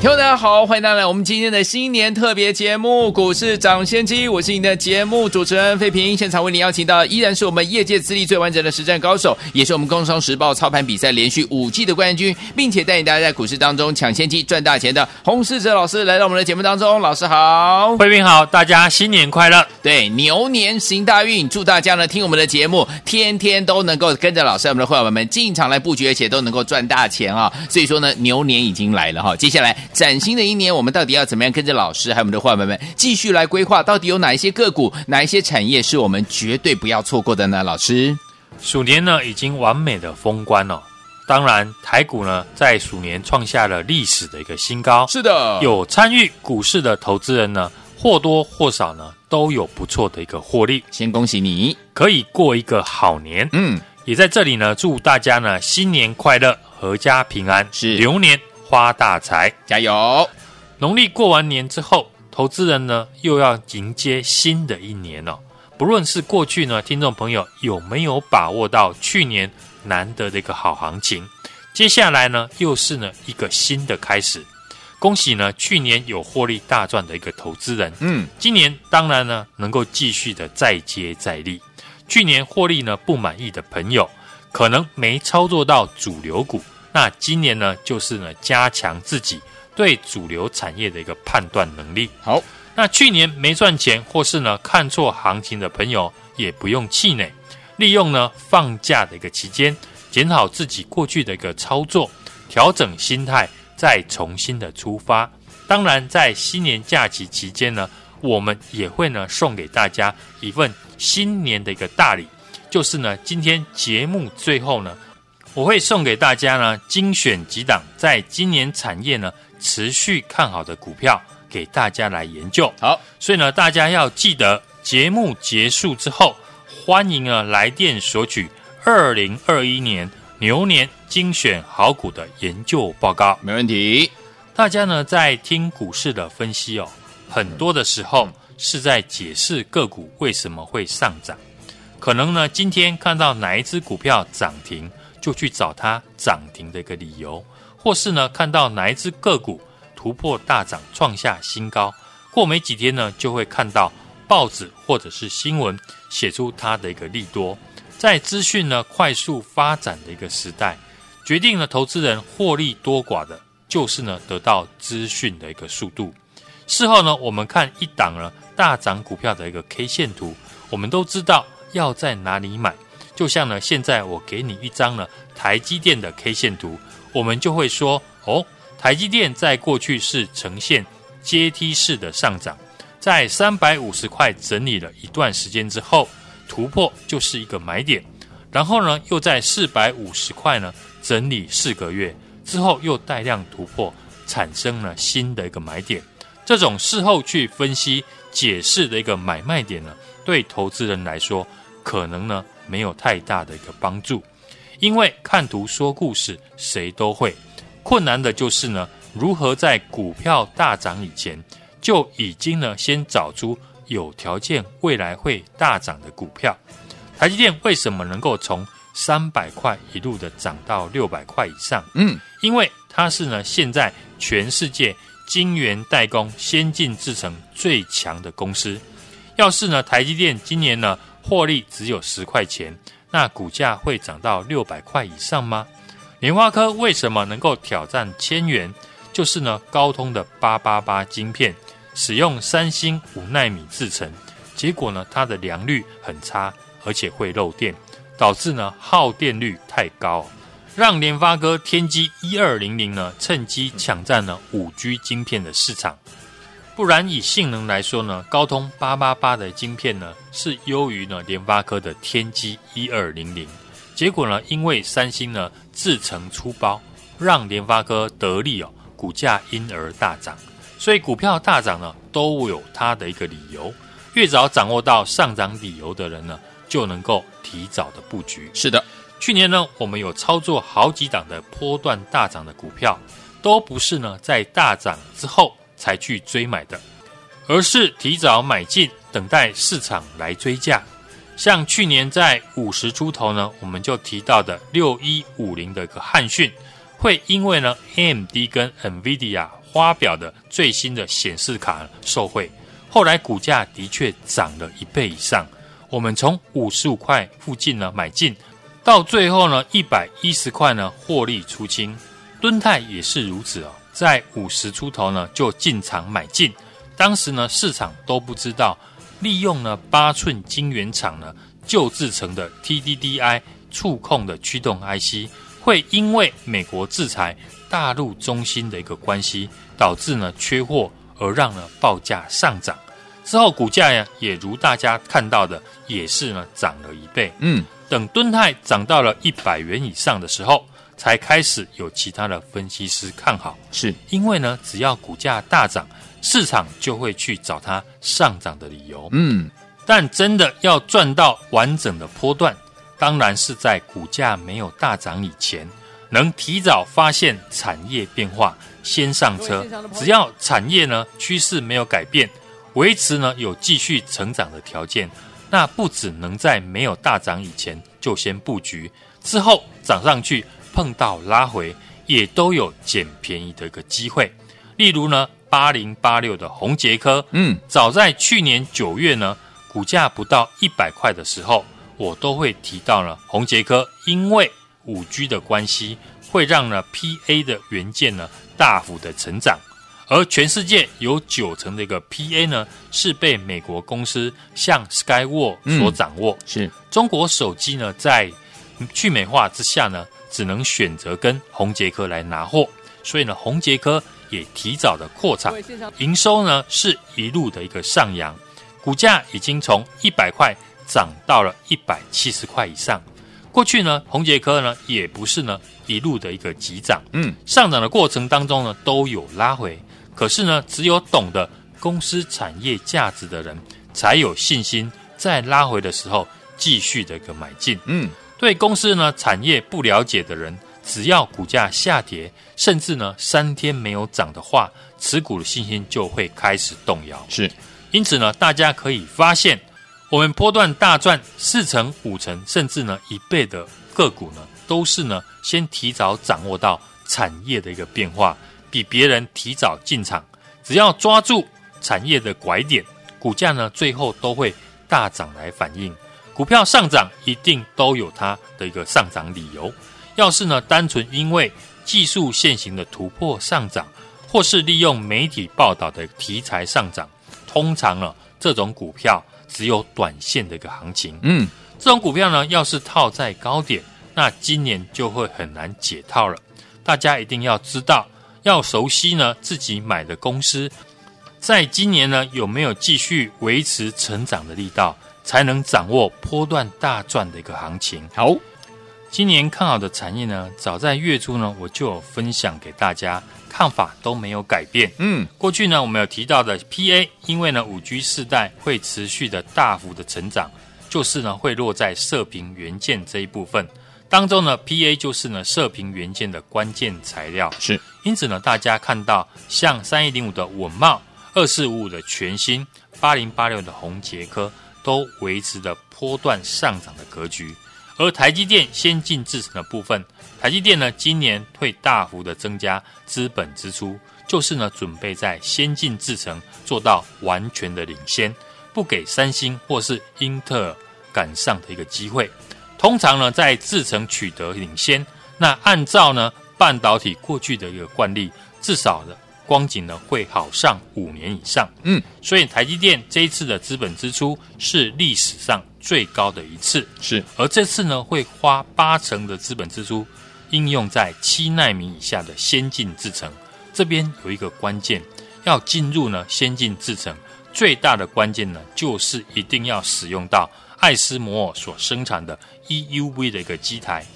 听众大家好，欢迎大家来我们今天的新年特别节目《股市涨先机》，我是您的节目主持人费平。现场为您邀请到依然是我们业界资历最完整的实战高手，也是我们《工商时报》操盘比赛连续五季的冠军，并且带领大家在股市当中抢先机赚大钱的洪世哲老师来到我们的节目当中。老师好，费平好，大家新年快乐！对，牛年行大运，祝大家呢听我们的节目，天天都能够跟着老师我们的会员们进场来布局，而且都能够赚大钱啊！所以说呢，牛年已经来了哈，接下来。崭新的一年，我们到底要怎么样跟着老师还有我们的伙伴们继续来规划？到底有哪一些个股、哪一些产业是我们绝对不要错过的呢？老师，鼠年呢已经完美的封关了，当然台股呢在鼠年创下了历史的一个新高。是的，有参与股市的投资人呢，或多或少呢都有不错的一个获利。先恭喜你，可以过一个好年。嗯，也在这里呢祝大家呢新年快乐，阖家平安，是牛年。发大财，加油！农历过完年之后，投资人呢又要迎接新的一年了、哦。不论是过去呢，听众朋友有没有把握到去年难得的一个好行情，接下来呢又是呢一个新的开始。恭喜呢去年有获利大赚的一个投资人，嗯，今年当然呢能够继续的再接再厉。去年获利呢不满意的朋友，可能没操作到主流股。那今年呢，就是呢，加强自己对主流产业的一个判断能力。好，那去年没赚钱或是呢看错行情的朋友，也不用气馁，利用呢放假的一个期间，检讨自己过去的一个操作，调整心态，再重新的出发。当然，在新年假期期间呢，我们也会呢送给大家一份新年的一个大礼，就是呢今天节目最后呢。我会送给大家呢精选几档在今年产业呢持续看好的股票，给大家来研究。好，所以呢大家要记得节目结束之后，欢迎呢来电索取二零二一年牛年精选好股的研究报告。没问题。大家呢在听股市的分析哦，很多的时候是在解释个股为什么会上涨。可能呢今天看到哪一只股票涨停。就去找它涨停的一个理由，或是呢看到哪一只个股突破大涨创下新高，过没几天呢就会看到报纸或者是新闻写出它的一个利多。在资讯呢快速发展的一个时代，决定了投资人获利多寡的，就是呢得到资讯的一个速度。事后呢我们看一档呢大涨股票的一个 K 线图，我们都知道要在哪里买。就像呢，现在我给你一张呢台积电的 K 线图，我们就会说哦，台积电在过去是呈现阶梯式的上涨，在三百五十块整理了一段时间之后，突破就是一个买点，然后呢又在四百五十块呢整理四个月之后又带量突破，产生了新的一个买点。这种事后去分析解释的一个买卖点呢，对投资人来说可能呢。没有太大的一个帮助，因为看图说故事谁都会，困难的就是呢，如何在股票大涨以前就已经呢先找出有条件未来会大涨的股票。台积电为什么能够从三百块一路的涨到六百块以上？嗯，因为它是呢现在全世界晶圆代工先进制程最强的公司。要是呢台积电今年呢？获利只有十块钱，那股价会涨到六百块以上吗？联发科为什么能够挑战千元？就是呢，高通的八八八晶片使用三星五纳米制成，结果呢，它的良率很差，而且会漏电，导致呢耗电率太高，让联发科天玑一二零零呢趁机抢占了五 G 晶片的市场。不然以性能来说呢，高通八八八的晶片呢是优于呢联发科的天玑一二零零。结果呢，因为三星呢自成出包，让联发科得利哦，股价因而大涨。所以股票大涨呢都有它的一个理由。越早掌握到上涨理由的人呢，就能够提早的布局。是的，去年呢，我们有操作好几档的波段大涨的股票，都不是呢在大涨之后才去追买的，而是提早买进，等待市场来追价。像去年在五十出头呢，我们就提到的六一五零的一个汉讯，会因为呢 AMD 跟 NVIDIA 发表的最新的显示卡受惠，后来股价的确涨了一倍以上。我们从五十五块附近呢买进，到最后呢一百一十块呢获利出清。敦泰也是如此哦，在五十出头呢就进场买进，当时呢市场都不知道。利用呢八寸晶圆厂呢旧制成的 TDDI 触控的驱动 IC，会因为美国制裁大陆中心的一个关系，导致呢缺货，而让呢报价上涨。之后股价呀也如大家看到的，也是呢涨了一倍。嗯，等敦泰涨到了一百元以上的时候，才开始有其他的分析师看好，是因为呢只要股价大涨。市场就会去找它上涨的理由，嗯，但真的要赚到完整的波段，当然是在股价没有大涨以前，能提早发现产业变化，先上车。只要产业呢趋势没有改变，维持呢有继续成长的条件，那不只能在没有大涨以前就先布局，之后涨上去碰到拉回，也都有捡便宜的一个机会。例如呢。八零八六的红杰科，嗯，早在去年九月呢，股价不到一百块的时候，我都会提到了红杰科，因为五 G 的关系，会让呢 PA 的元件呢大幅的成长，而全世界有九成的一个 PA 呢是被美国公司像 Skyworks 所掌握，嗯、是中国手机呢在去美化之下呢，只能选择跟宏杰科来拿货，所以呢宏杰科。也提早的扩产，营收呢是一路的一个上扬，股价已经从一百块涨到了一百七十块以上。过去呢，宏杰科呢也不是呢一路的一个急涨，嗯，上涨的过程当中呢都有拉回，可是呢只有懂得公司产业价值的人才有信心在拉回的时候继续的一个买进，嗯，对公司呢产业不了解的人。只要股价下跌，甚至呢三天没有涨的话，持股的信心就会开始动摇。是，因此呢，大家可以发现，我们波段大赚四成、五成，甚至呢一倍的个股呢，都是呢先提早掌握到产业的一个变化，比别人提早进场。只要抓住产业的拐点，股价呢最后都会大涨来反应。股票上涨一定都有它的一个上涨理由。要是呢，单纯因为技术线型的突破上涨，或是利用媒体报道的题材上涨，通常呢，这种股票只有短线的一个行情。嗯，这种股票呢，要是套在高点，那今年就会很难解套了。大家一定要知道，要熟悉呢自己买的公司，在今年呢有没有继续维持成长的力道，才能掌握波段大赚的一个行情。好。今年看好的产业呢，早在月初呢，我就有分享给大家，看法都没有改变。嗯，过去呢，我们有提到的 PA，因为呢，五 G 世代会持续的大幅的成长，就是呢，会落在射频元件这一部分当中呢，PA 就是呢，射频元件的关键材料。是，因此呢，大家看到像三一零五的稳懋、二四五五的全新、八零八六的红杰科，都维持着波段上涨的格局。而台积电先进制程的部分，台积电呢今年会大幅的增加资本支出，就是呢准备在先进制程做到完全的领先，不给三星或是英特尔赶上的一个机会。通常呢在制程取得领先，那按照呢半导体过去的一个惯例，至少呢光景呢会好上五年以上。嗯，所以台积电这一次的资本支出是历史上最高的一次是，而这次呢，会花八成的资本支出应用在七纳米以下的先进制程。这边有一个关键，要进入呢先进制程，最大的关键呢，就是一定要使用到艾斯摩尔所生产的 EUV 的一个机台。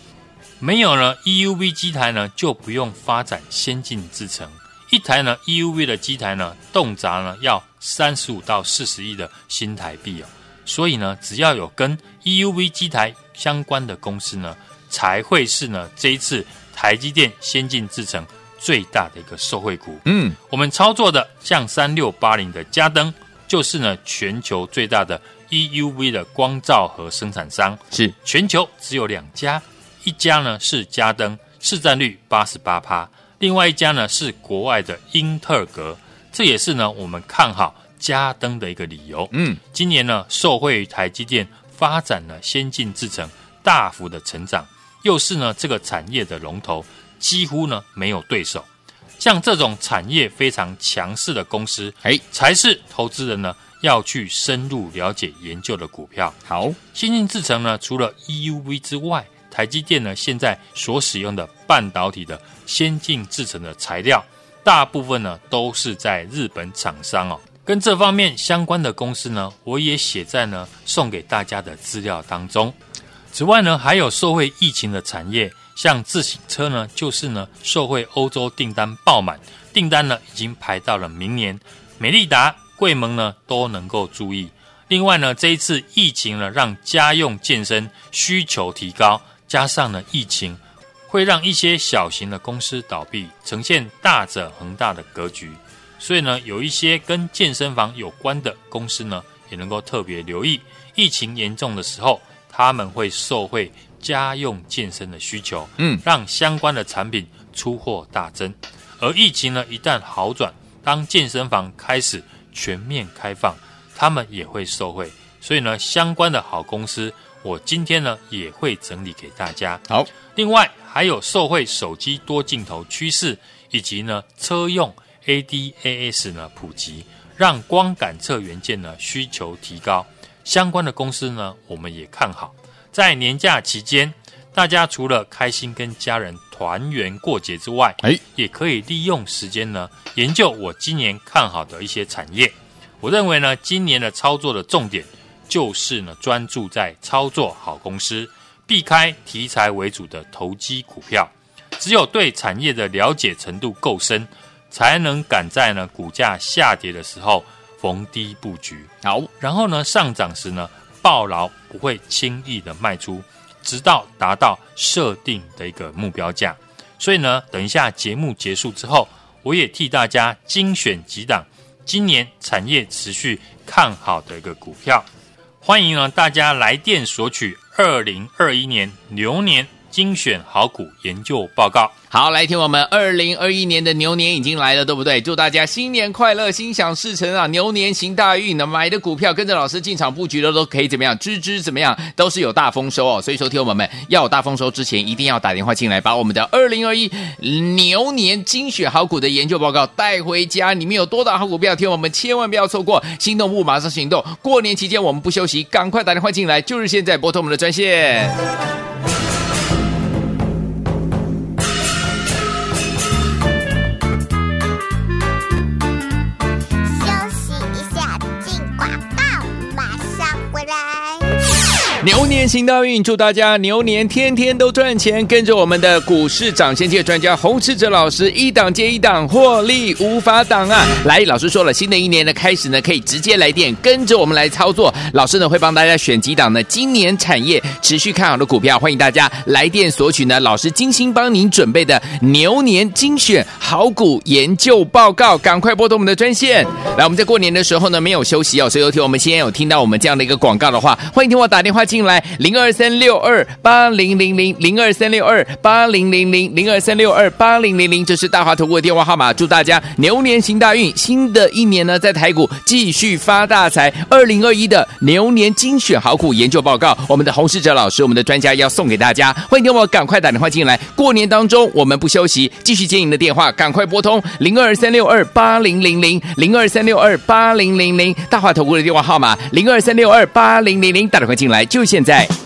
没有呢 EUV 机台呢，就不用发展先进制程。一台呢 EUV 的机台呢，动辄呢要三十五到四十亿的新台币哦。所以呢，只要有跟 EUV 机台相关的公司呢，才会是呢这一次台积电先进制程最大的一个受惠股。嗯，我们操作的像三六八零的嘉登，就是呢全球最大的 EUV 的光照和生产商，是全球只有两家，一家呢是嘉登，市占率八十八趴，另外一家呢是国外的英特尔格，这也是呢我们看好。嘉登的一个理由，嗯，今年呢，受惠于台积电发展了先进制程，大幅的成长，又是呢这个产业的龙头，几乎呢没有对手。像这种产业非常强势的公司，哎，才是投资人呢要去深入了解研究的股票。好，先进制程呢，除了 EUV 之外，台积电呢现在所使用的半导体的先进制成的材料，大部分呢都是在日本厂商哦。跟这方面相关的公司呢，我也写在呢送给大家的资料当中。此外呢，还有受惠疫情的产业，像自行车呢，就是呢受惠欧洲订单爆满，订单呢已经排到了明年。美利达、贵盟呢都能够注意。另外呢，这一次疫情呢让家用健身需求提高，加上呢疫情会让一些小型的公司倒闭，呈现大者恒大的格局。所以呢，有一些跟健身房有关的公司呢，也能够特别留意。疫情严重的时候，他们会受惠家用健身的需求，嗯，让相关的产品出货大增。而疫情呢，一旦好转，当健身房开始全面开放，他们也会受惠。所以呢，相关的好公司，我今天呢也会整理给大家。好，另外还有受惠手机多镜头趋势，以及呢车用。ADAS 呢普及，让光感测元件呢需求提高，相关的公司呢我们也看好。在年假期间，大家除了开心跟家人团圆过节之外，哎，也可以利用时间呢研究我今年看好的一些产业。我认为呢，今年的操作的重点就是呢专注在操作好公司，避开题材为主的投机股票。只有对产业的了解程度够深。才能赶在呢股价下跌的时候逢低布局，好，然后呢上涨时呢抱牢，不会轻易的卖出，直到达到设定的一个目标价。所以呢，等一下节目结束之后，我也替大家精选几档今年产业持续看好的一个股票，欢迎呢大家来电索取二零二一年牛年精选好股研究报告。好，来听我们二零二一年的牛年已经来了，对不对？祝大家新年快乐，心想事成啊！牛年行大运，那买的股票跟着老师进场布局的都可以怎么样？吱吱怎么样？都是有大丰收哦。所以说，听我们要有大丰收之前，一定要打电话进来，把我们的二零二一牛年精选好股的研究报告带回家。里面有多大好股票，听我们千万不要错过。心动不马上行动，过年期间我们不休息，赶快打电话进来，就是现在拨通我们的专线。牛年行大运，祝大家牛年天天都赚钱！跟着我们的股市涨先界专家洪士哲老师，一档接一档，获利无法挡啊！来，老师说了，新的一年的开始呢，可以直接来电，跟着我们来操作。老师呢会帮大家选几档呢，今年产业持续看好的股票，欢迎大家来电索取呢，老师精心帮您准备的牛年精选好股研究报告，赶快拨通我们的专线。来，我们在过年的时候呢，没有休息哦，所以有听我们今天有听到我们这样的一个广告的话，欢迎听我打电话进来零二三六二八零零零零二三六二八零零零零二三六二八零零零，这是大华投顾的电话号码。祝大家牛年行大运，新的一年呢，在台股继续发大财。二零二一的牛年精选好股研究报告，我们的洪世哲老师，我们的专家要送给大家。欢迎听我赶快打电话进来。过年当中我们不休息，继续接您的电话，赶快拨通零二三六二八零零零零二三六二八零零零，大华投顾的电话号码零二三六二八零零零，打电话进来就现在。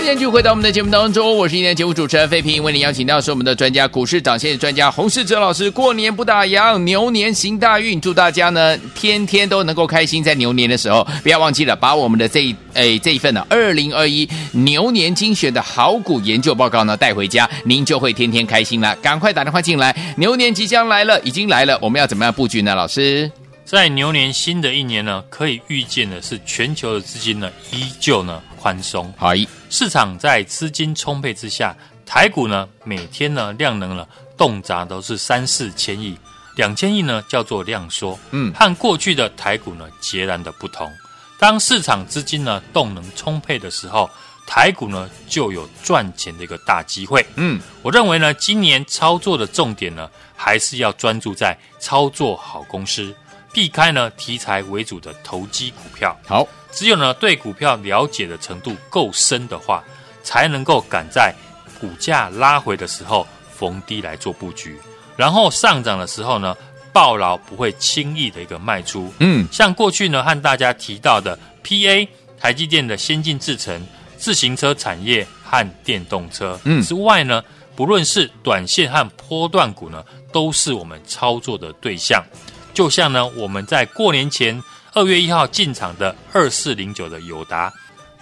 欢迎继续回到我们的节目当中，我是今天节目主持人费平，为您邀请到是我们的专家股市长线专家洪世哲老师。过年不打烊，牛年行大运，祝大家呢天天都能够开心。在牛年的时候，不要忘记了把我们的这一哎这一份呢二零二一牛年精选的好股研究报告呢带回家，您就会天天开心了。赶快打电话进来，牛年即将来了，已经来了，我们要怎么样布局呢？老师，在牛年新的一年呢，可以预见的是全球的资金呢依旧呢宽松。好。市场在资金充沛之下，台股呢每天呢量能呢动辄都是三四千亿，两千亿呢叫做量缩，嗯，和过去的台股呢截然的不同。当市场资金呢动能充沛的时候，台股呢就有赚钱的一个大机会。嗯，我认为呢今年操作的重点呢还是要专注在操作好公司，避开呢题材为主的投机股票。好。只有呢，对股票了解的程度够深的话，才能够赶在股价拉回的时候逢低来做布局，然后上涨的时候呢，抱牢不会轻易的一个卖出。嗯，像过去呢和大家提到的 PA 台积电的先进制程、自行车产业和电动车，嗯之外呢，不论是短线和波段股呢，都是我们操作的对象。就像呢，我们在过年前。二月一号进场的二四零九的友达，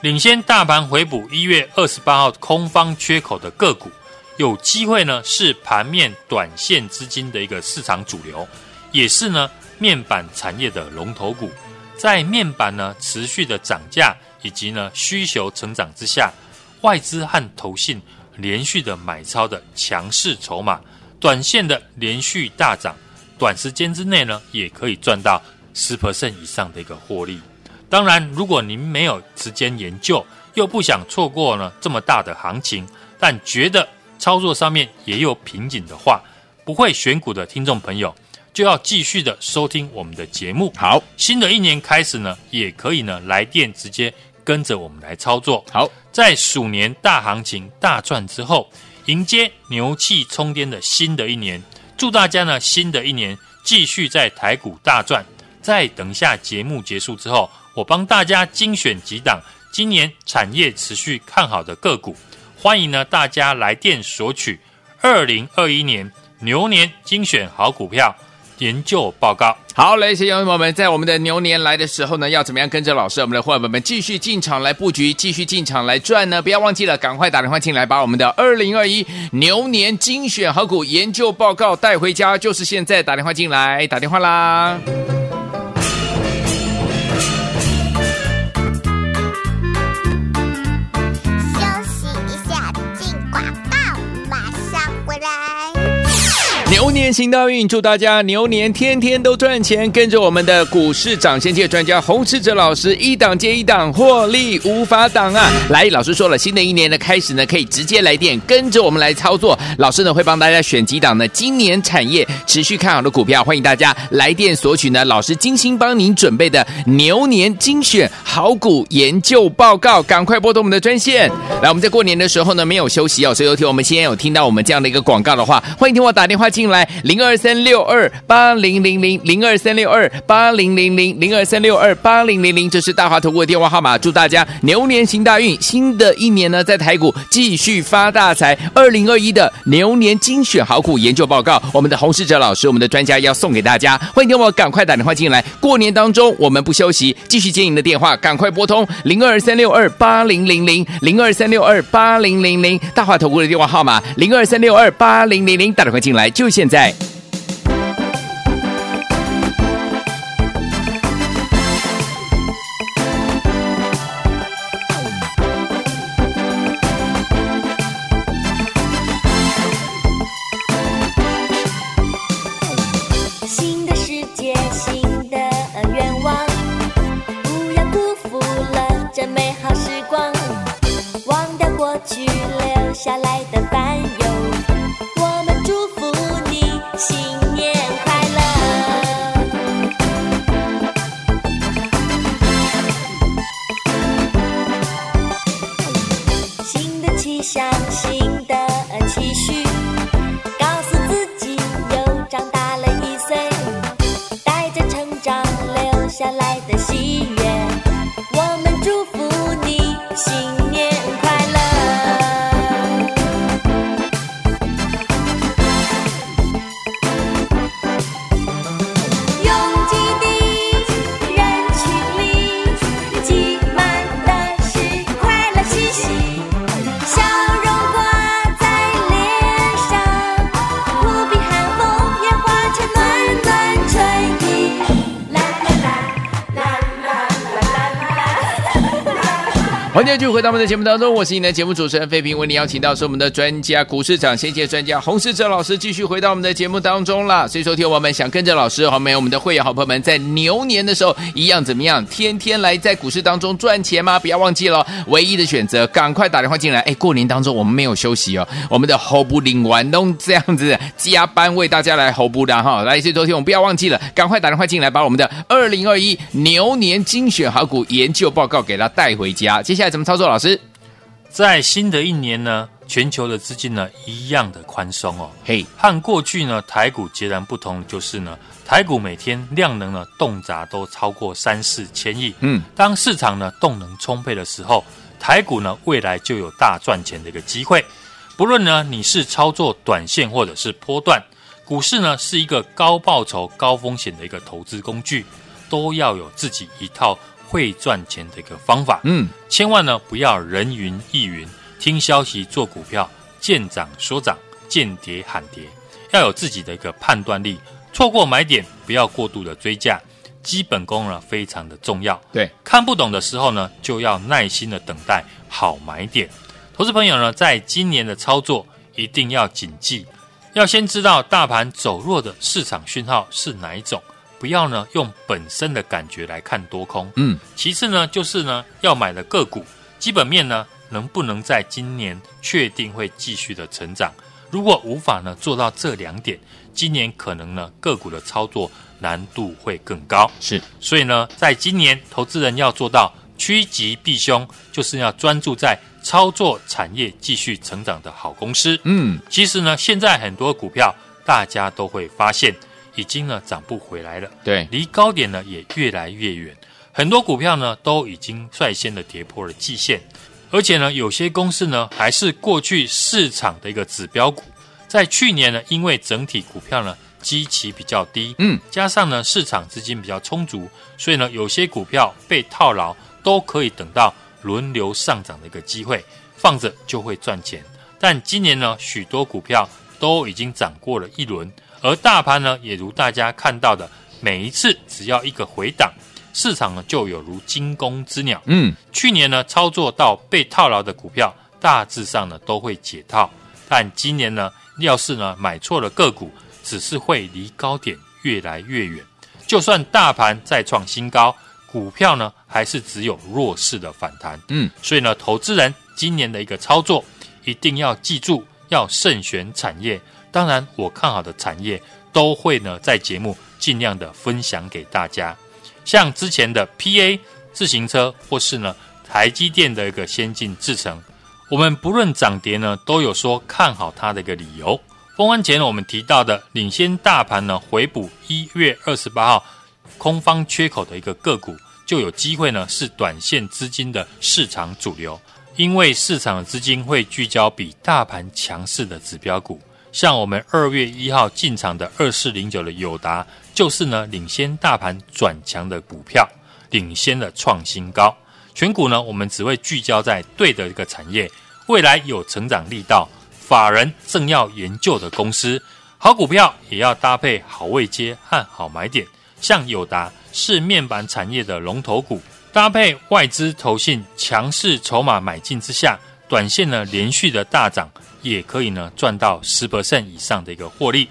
领先大盘回补一月二十八号空方缺口的个股，有机会呢是盘面短线资金的一个市场主流，也是呢面板产业的龙头股。在面板呢持续的涨价以及呢需求成长之下，外资和投信连续的买超的强势筹码，短线的连续大涨，短时间之内呢也可以赚到。十 percent 以上的一个获利，当然，如果您没有时间研究，又不想错过呢这么大的行情，但觉得操作上面也有瓶颈的话，不会选股的听众朋友，就要继续的收听我们的节目。好，新的一年开始呢，也可以呢来电直接跟着我们来操作。好，在鼠年大行情大赚之后，迎接牛气冲天的新的一年，祝大家呢新的一年继续在台股大赚。再等一下，节目结束之后，我帮大家精选几档今年产业持续看好的个股，欢迎呢大家来电索取二零二一年牛年精选好股票研究报告。好，嘞，谢谢朋友们，在我们的牛年来的时候呢，要怎么样跟着老师，我们的伙伴们继续进场来布局，继续进场来赚呢？不要忘记了，赶快打电话进来，把我们的二零二一牛年精选好股研究报告带回家，就是现在打电话进来，打电话啦。牛年行大运，祝大家牛年天天都赚钱！跟着我们的股市涨先界专家洪士哲老师，一档接一档，获利无法挡啊！来，老师说了，新的一年的开始呢，可以直接来电，跟着我们来操作。老师呢会帮大家选几档呢，今年产业持续看好的股票，欢迎大家来电索取呢，老师精心帮您准备的牛年精选好股研究报告，赶快拨通我们的专线。来，我们在过年的时候呢，没有休息哦，所以有听我们今天有听到我们这样的一个广告的话，欢迎听我打电话进。来零二三六二八零零零零二三六二八零零零零二三六二八零零零，这是大华投顾的电话号码。祝大家牛年行大运，新的一年呢，在台股继续发大财。二零二一的牛年精选好股研究报告，我们的洪世哲老师，我们的专家要送给大家。欢迎听我赶快打电话进来。过年当中我们不休息，继续接您的电话，赶快拨通零二三六二八零零零零二三六二八零零零，大华投顾的电话号码零二三六二八零零零，打电话进来就。现在。欢迎继续回到我们的节目当中，我是你的节目主持人费平，为你邀请到是我们的专家股市涨先机专家洪世哲老师，继续回到我们的节目当中了。所以，说听我们想跟着老师，好没有我们的会员好朋友们，在牛年的时候一样怎么样？天天来在股市当中赚钱吗？不要忘记了，唯一的选择，赶快打电话进来。哎，过年当中我们没有休息哦，我们的侯不领完都这样子加班为大家来侯不的哈。来，所以昨天我们不要忘记了，赶快打电话进来，把我们的二零二一牛年精选好股研究报告给他带回家。接下来怎么操作？老师？在新的一年呢，全球的资金呢一样的宽松哦。嘿，和过去呢台股截然不同，就是呢台股每天量能呢动辄都超过三四千亿。嗯，当市场呢动能充沛的时候，台股呢未来就有大赚钱的一个机会。不论呢你是操作短线或者是波段，股市呢是一个高报酬高风险的一个投资工具，都要有自己一套。会赚钱的一个方法，嗯，千万呢不要人云亦云，听消息做股票，见涨说涨，见跌喊跌，要有自己的一个判断力。错过买点，不要过度的追价，基本功呢非常的重要。对，看不懂的时候呢，就要耐心的等待好买点。投资朋友呢，在今年的操作一定要谨记，要先知道大盘走弱的市场讯号是哪一种。不要呢用本身的感觉来看多空，嗯，其次呢就是呢要买的个股基本面呢能不能在今年确定会继续的成长？如果无法呢做到这两点，今年可能呢个股的操作难度会更高。是，所以呢在今年投资人要做到趋吉避凶，就是要专注在操作产业继续成长的好公司。嗯，其实呢现在很多股票大家都会发现。已经呢涨不回来了，对，离高点呢也越来越远，很多股票呢都已经率先的跌破了季线，而且呢有些公司呢还是过去市场的一个指标股，在去年呢因为整体股票呢基期比较低，嗯，加上呢市场资金比较充足，所以呢有些股票被套牢都可以等到轮流上涨的一个机会，放着就会赚钱。但今年呢许多股票都已经涨过了一轮。而大盘呢，也如大家看到的，每一次只要一个回档，市场呢就有如惊弓之鸟。嗯，去年呢操作到被套牢的股票，大致上呢都会解套，但今年呢，要是呢买错了个股，只是会离高点越来越远。就算大盘再创新高，股票呢还是只有弱势的反弹。嗯，所以呢，投资人今年的一个操作，一定要记住，要慎选产业。当然，我看好的产业都会呢，在节目尽量的分享给大家。像之前的 PA 自行车，或是呢台积电的一个先进制程，我们不论涨跌呢，都有说看好它的一个理由。封关前，我们提到的领先大盘呢，回补一月二十八号空方缺口的一个个股，就有机会呢是短线资金的市场主流，因为市场的资金会聚焦比大盘强势的指标股。像我们二月一号进场的二四零九的友达，就是呢领先大盘转强的股票，领先的创新高。全股呢，我们只会聚焦在对的一个产业，未来有成长力道，法人正要研究的公司，好股票也要搭配好位阶和好买点。像友达是面板产业的龙头股，搭配外资投信强势筹码买进之下，短线呢连续的大涨。也可以呢赚到十 percent 以上的一个获利，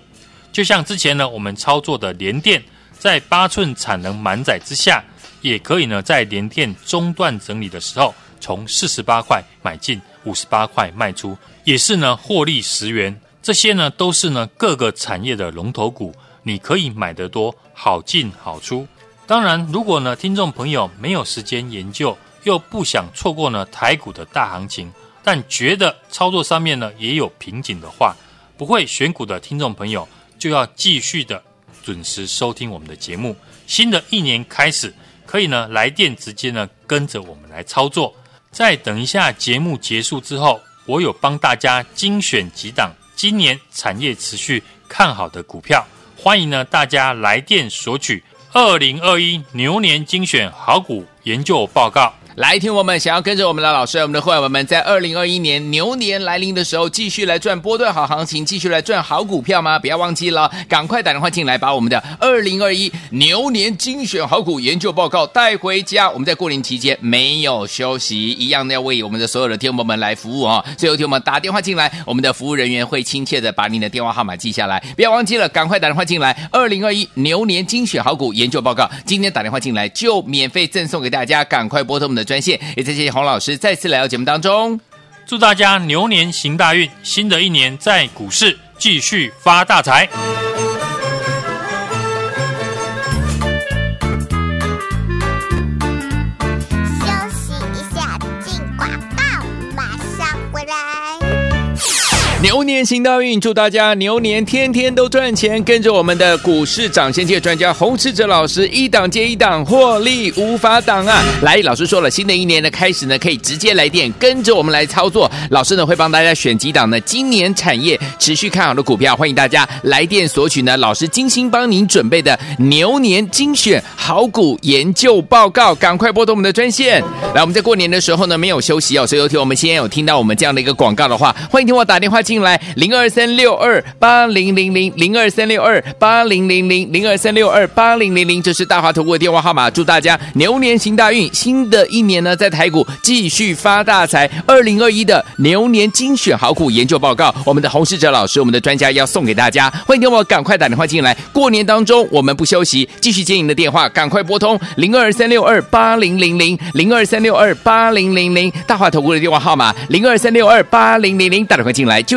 就像之前呢我们操作的联电，在八寸产能满载之下，也可以呢在联电中段整理的时候，从四十八块买进，五十八块卖出，也是呢获利十元。这些呢都是呢各个产业的龙头股，你可以买得多，好进好出。当然，如果呢听众朋友没有时间研究，又不想错过呢台股的大行情。但觉得操作上面呢也有瓶颈的话，不会选股的听众朋友就要继续的准时收听我们的节目。新的一年开始，可以呢来电直接呢跟着我们来操作。再等一下节目结束之后，我有帮大家精选几档今年产业持续看好的股票，欢迎呢大家来电索取二零二一牛年精选好股研究报告。来，听我们想要跟着我们的老师，我们的会员们在二零二一年牛年来临的时候，继续来赚波段好行情，继续来赚好股票吗？不要忘记了，赶快打电话进来，把我们的二零二一牛年精选好股研究报告带回家。我们在过年期间没有休息，一样的要为我们的所有的听友们来服务啊、哦！最后听我们打电话进来，我们的服务人员会亲切的把您的电话号码记下来，不要忘记了，赶快打电话进来。二零二一牛年精选好股研究报告，今天打电话进来就免费赠送给大家，赶快拨通我们的。专线，也谢谢洪老师再次来到节目当中，祝大家牛年行大运，新的一年在股市继续发大财。牛年行大运，祝大家牛年天天都赚钱！跟着我们的股市涨先界专家洪士哲老师，一档接一档，获利无法挡啊！来，老师说了，新的一年的开始呢，可以直接来电，跟着我们来操作。老师呢会帮大家选几档呢，今年产业持续看好的股票，欢迎大家来电索取呢，老师精心帮您准备的牛年精选好股研究报告，赶快拨通我们的专线。来，我们在过年的时候呢，没有休息哦，所以有听我们先有听到我们这样的一个广告的话，欢迎听我打电话。进进来零二三六二八零零零零二三六二八零零零零二三六二八零零零，这是大华投顾的电话号码。祝大家牛年行大运，新的一年呢，在台股继续发大财。二零二一的牛年精选好股研究报告，我们的洪世哲老师，我们的专家要送给大家。欢迎听我赶快打电话进来。过年当中我们不休息，继续接您的电话，赶快拨通零二三六二八零零零零二三六二八零零零，大华投顾的电话号码零二三六二八零零零，打电话进来就。